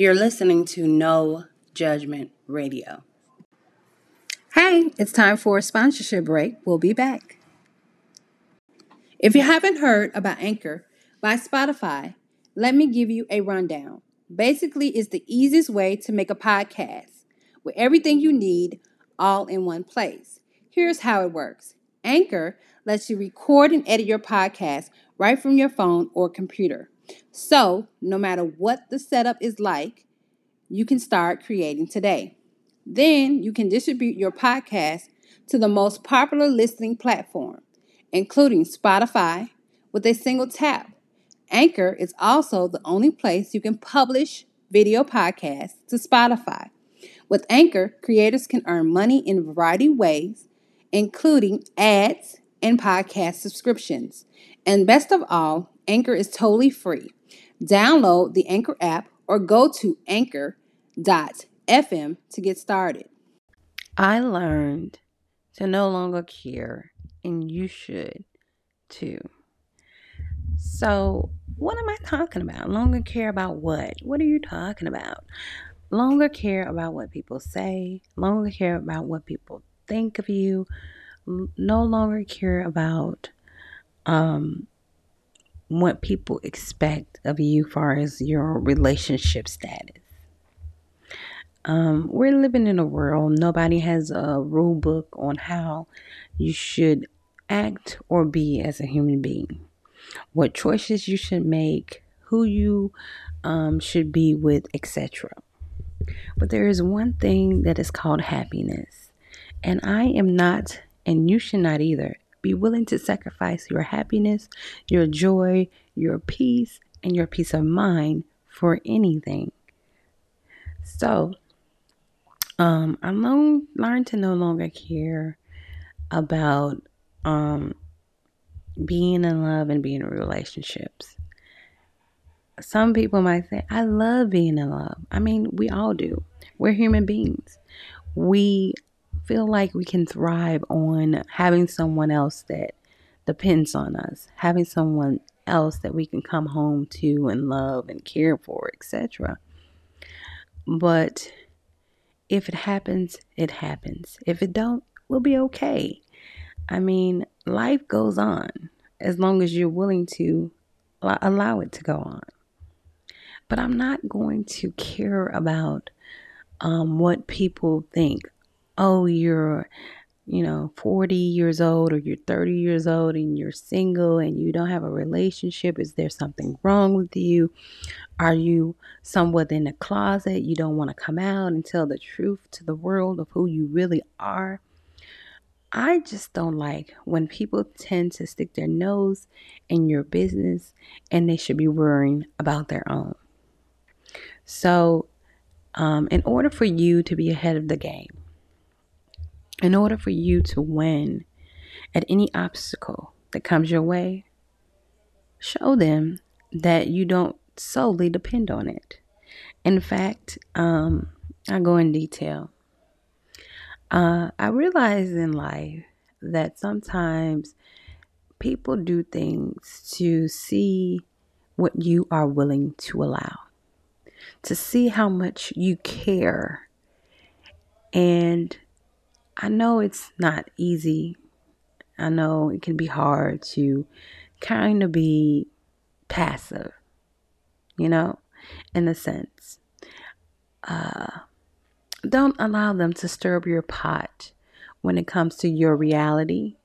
You're listening to No Judgment Radio. Hey, it's time for a sponsorship break. We'll be back. If you haven't heard about Anchor by Spotify, let me give you a rundown. Basically, it's the easiest way to make a podcast with everything you need all in one place. Here's how it works Anchor lets you record and edit your podcast right from your phone or computer. So, no matter what the setup is like, you can start creating today. Then you can distribute your podcast to the most popular listening platform, including Spotify, with a single tap. Anchor is also the only place you can publish video podcasts to Spotify. With Anchor, creators can earn money in a variety of ways, including ads and podcast subscriptions. And best of all, Anchor is totally free. Download the Anchor app or go to anchor.fm to get started. I learned to no longer care, and you should too. So, what am I talking about? Longer care about what? What are you talking about? Longer care about what people say, longer care about what people think of you, no longer care about um, what people expect of you far as your relationship status. Um, we're living in a world, nobody has a rule book on how you should act or be as a human being, what choices you should make, who you um, should be with, etc. But there is one thing that is called happiness, and I am not, and you should not either, be willing to sacrifice your happiness, your joy, your peace, and your peace of mind for anything. So, um, I learned learned to no longer care about um being in love and being in relationships. Some people might say, I love being in love. I mean, we all do. We're human beings. We feel like we can thrive on having someone else that depends on us, having someone else that we can come home to and love and care for, etc. But if it happens, it happens. If it don't, we'll be okay. I mean, life goes on as long as you're willing to allow it to go on. But I'm not going to care about um, what people think oh, you're, you know, 40 years old or you're 30 years old and you're single and you don't have a relationship? Is there something wrong with you? Are you somewhat in a closet? You don't want to come out and tell the truth to the world of who you really are? I just don't like when people tend to stick their nose in your business and they should be worrying about their own. So, um, in order for you to be ahead of the game, in order for you to win at any obstacle that comes your way, show them that you don't solely depend on it. In fact, um, I go in detail. Uh, I realize in life that sometimes people do things to see what you are willing to allow, to see how much you care. And I know it's not easy. I know it can be hard to kind of be passive, you know, in a sense. Uh, don't allow them to stir up your pot when it comes to your reality,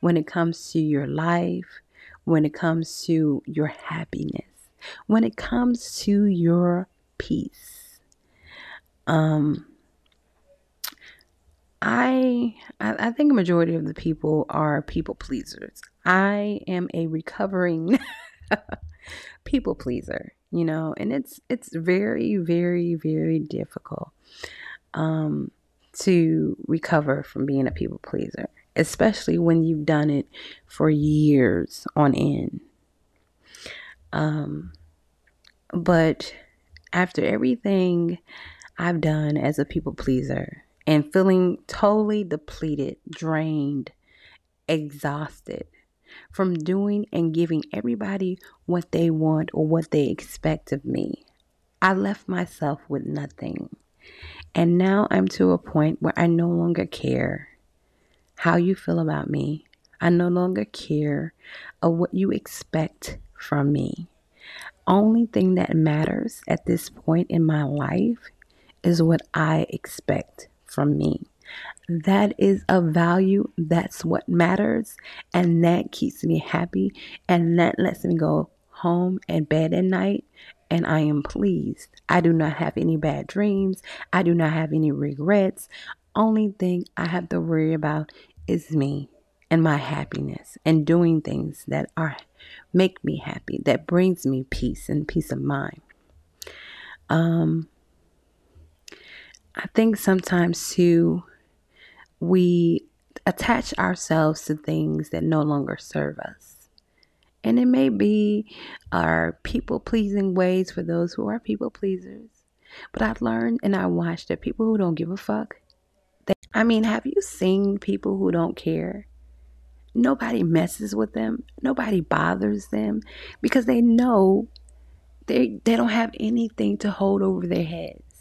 when it comes to your life, when it comes to your happiness, when it comes to your peace. Um, I, I think a majority of the people are people pleasers. I am a recovering people pleaser, you know, and it's it's very very very difficult um to recover from being a people pleaser, especially when you've done it for years on end. Um but after everything I've done as a people pleaser, and feeling totally depleted, drained, exhausted. from doing and giving everybody what they want or what they expect of me. I left myself with nothing. And now I'm to a point where I no longer care how you feel about me. I no longer care of what you expect from me. Only thing that matters at this point in my life is what I expect from me. That is a value. That's what matters. And that keeps me happy. And that lets me go home and bed at night. And I am pleased. I do not have any bad dreams. I do not have any regrets. Only thing I have to worry about is me and my happiness and doing things that are make me happy, that brings me peace and peace of mind. Um I think sometimes too we attach ourselves to things that no longer serve us. And it may be our people pleasing ways for those who are people pleasers. But I've learned and I watched that people who don't give a fuck. They, I mean, have you seen people who don't care? Nobody messes with them. Nobody bothers them because they know they they don't have anything to hold over their heads.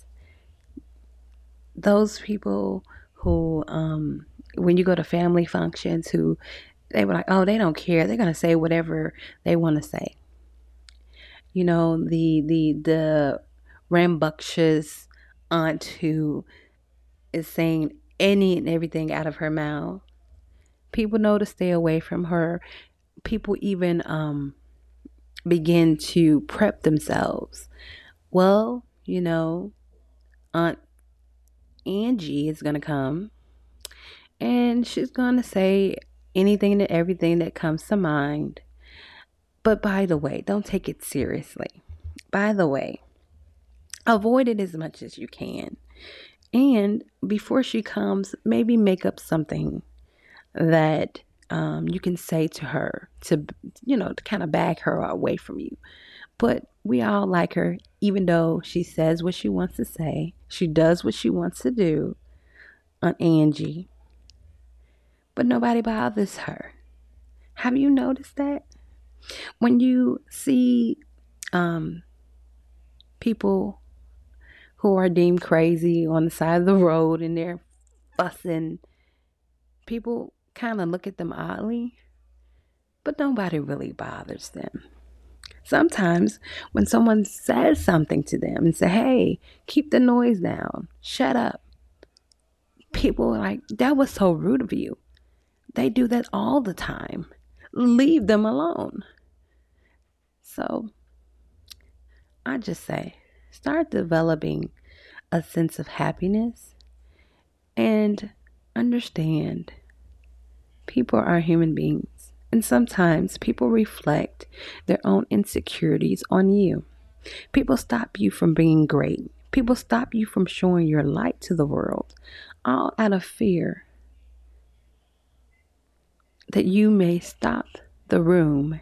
Those people who um, when you go to family functions who they were like, oh, they don't care. They're gonna say whatever they want to say. You know, the the the rambunctious aunt who is saying any and everything out of her mouth. People know to stay away from her. People even um, begin to prep themselves. Well, you know, Aunt Angie is going to come and she's going to say anything and everything that comes to mind. But by the way, don't take it seriously. By the way, avoid it as much as you can. And before she comes, maybe make up something that um, you can say to her to, you know, to kind of bag her away from you. But we all like her, even though she says what she wants to say. She does what she wants to do Aunt Angie. But nobody bothers her. Have you noticed that? When you see um, people who are deemed crazy on the side of the road and they're fussing, people kind of look at them oddly, but nobody really bothers them. Sometimes when someone says something to them and say, "Hey, keep the noise down. Shut up." People are like, "That was so rude of you." They do that all the time. Leave them alone. So, I just say, start developing a sense of happiness and understand people are human beings. And sometimes people reflect their own insecurities on you. People stop you from being great. People stop you from showing your light to the world, all out of fear that you may stop the room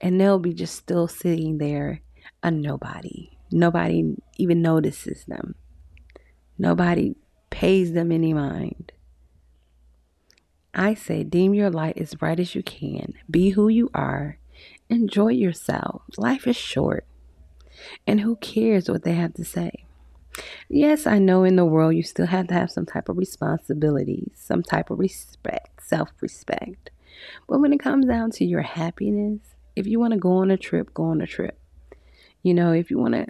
and they'll be just still sitting there a nobody. Nobody even notices them. Nobody pays them any mind. I say, deem your light as bright as you can. Be who you are. Enjoy yourself. Life is short. And who cares what they have to say? Yes, I know in the world you still have to have some type of responsibilities, some type of respect, self respect. But when it comes down to your happiness, if you want to go on a trip, go on a trip. You know, if you want to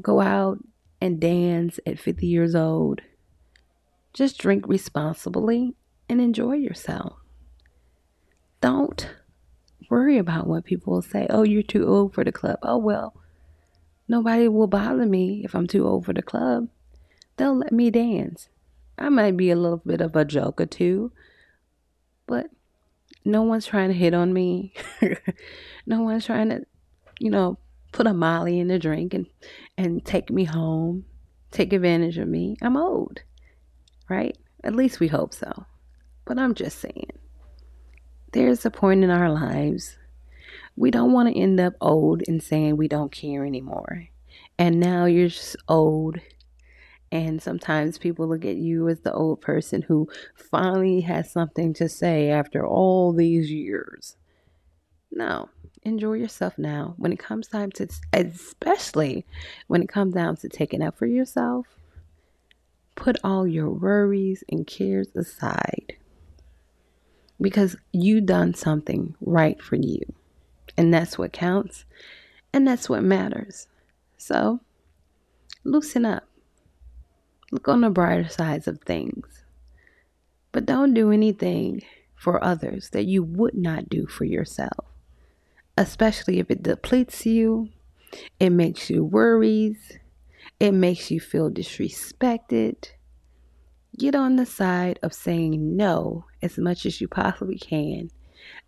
go out and dance at 50 years old, just drink responsibly and enjoy yourself. Don't worry about what people will say. Oh, you're too old for the club. Oh, well, nobody will bother me if I'm too old for the club. They'll let me dance. I might be a little bit of a joke or two, but no one's trying to hit on me. no one's trying to, you know, put a molly in the drink and, and take me home, take advantage of me. I'm old, right? At least we hope so. But I'm just saying, there's a point in our lives we don't want to end up old and saying we don't care anymore. And now you're just old And sometimes people look at you as the old person who finally has something to say after all these years. No, enjoy yourself now. When it comes time to, especially when it comes down to taking up for yourself, put all your worries and cares aside because you done something right for you. And that's what counts and that's what matters. So, loosen up. Look on the brighter sides of things. But don't do anything for others that you would not do for yourself especially if it depletes you, it makes you worries, it makes you feel disrespected. Get on the side of saying no as much as you possibly can,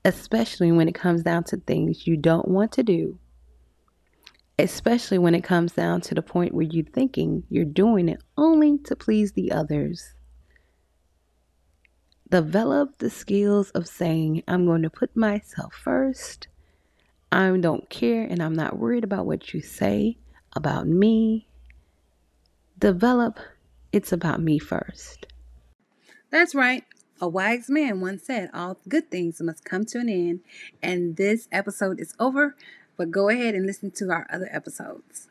especially when it comes down to things you don't want to do. Especially when it comes down to the point where you're thinking you're doing it only to please the others. Develop the skills of saying, I'm going to put myself first I don't care and I'm not worried about what you say about me. Develop, it's about me first. That's right. A wise man once said, All good things must come to an end. And this episode is over, but go ahead and listen to our other episodes.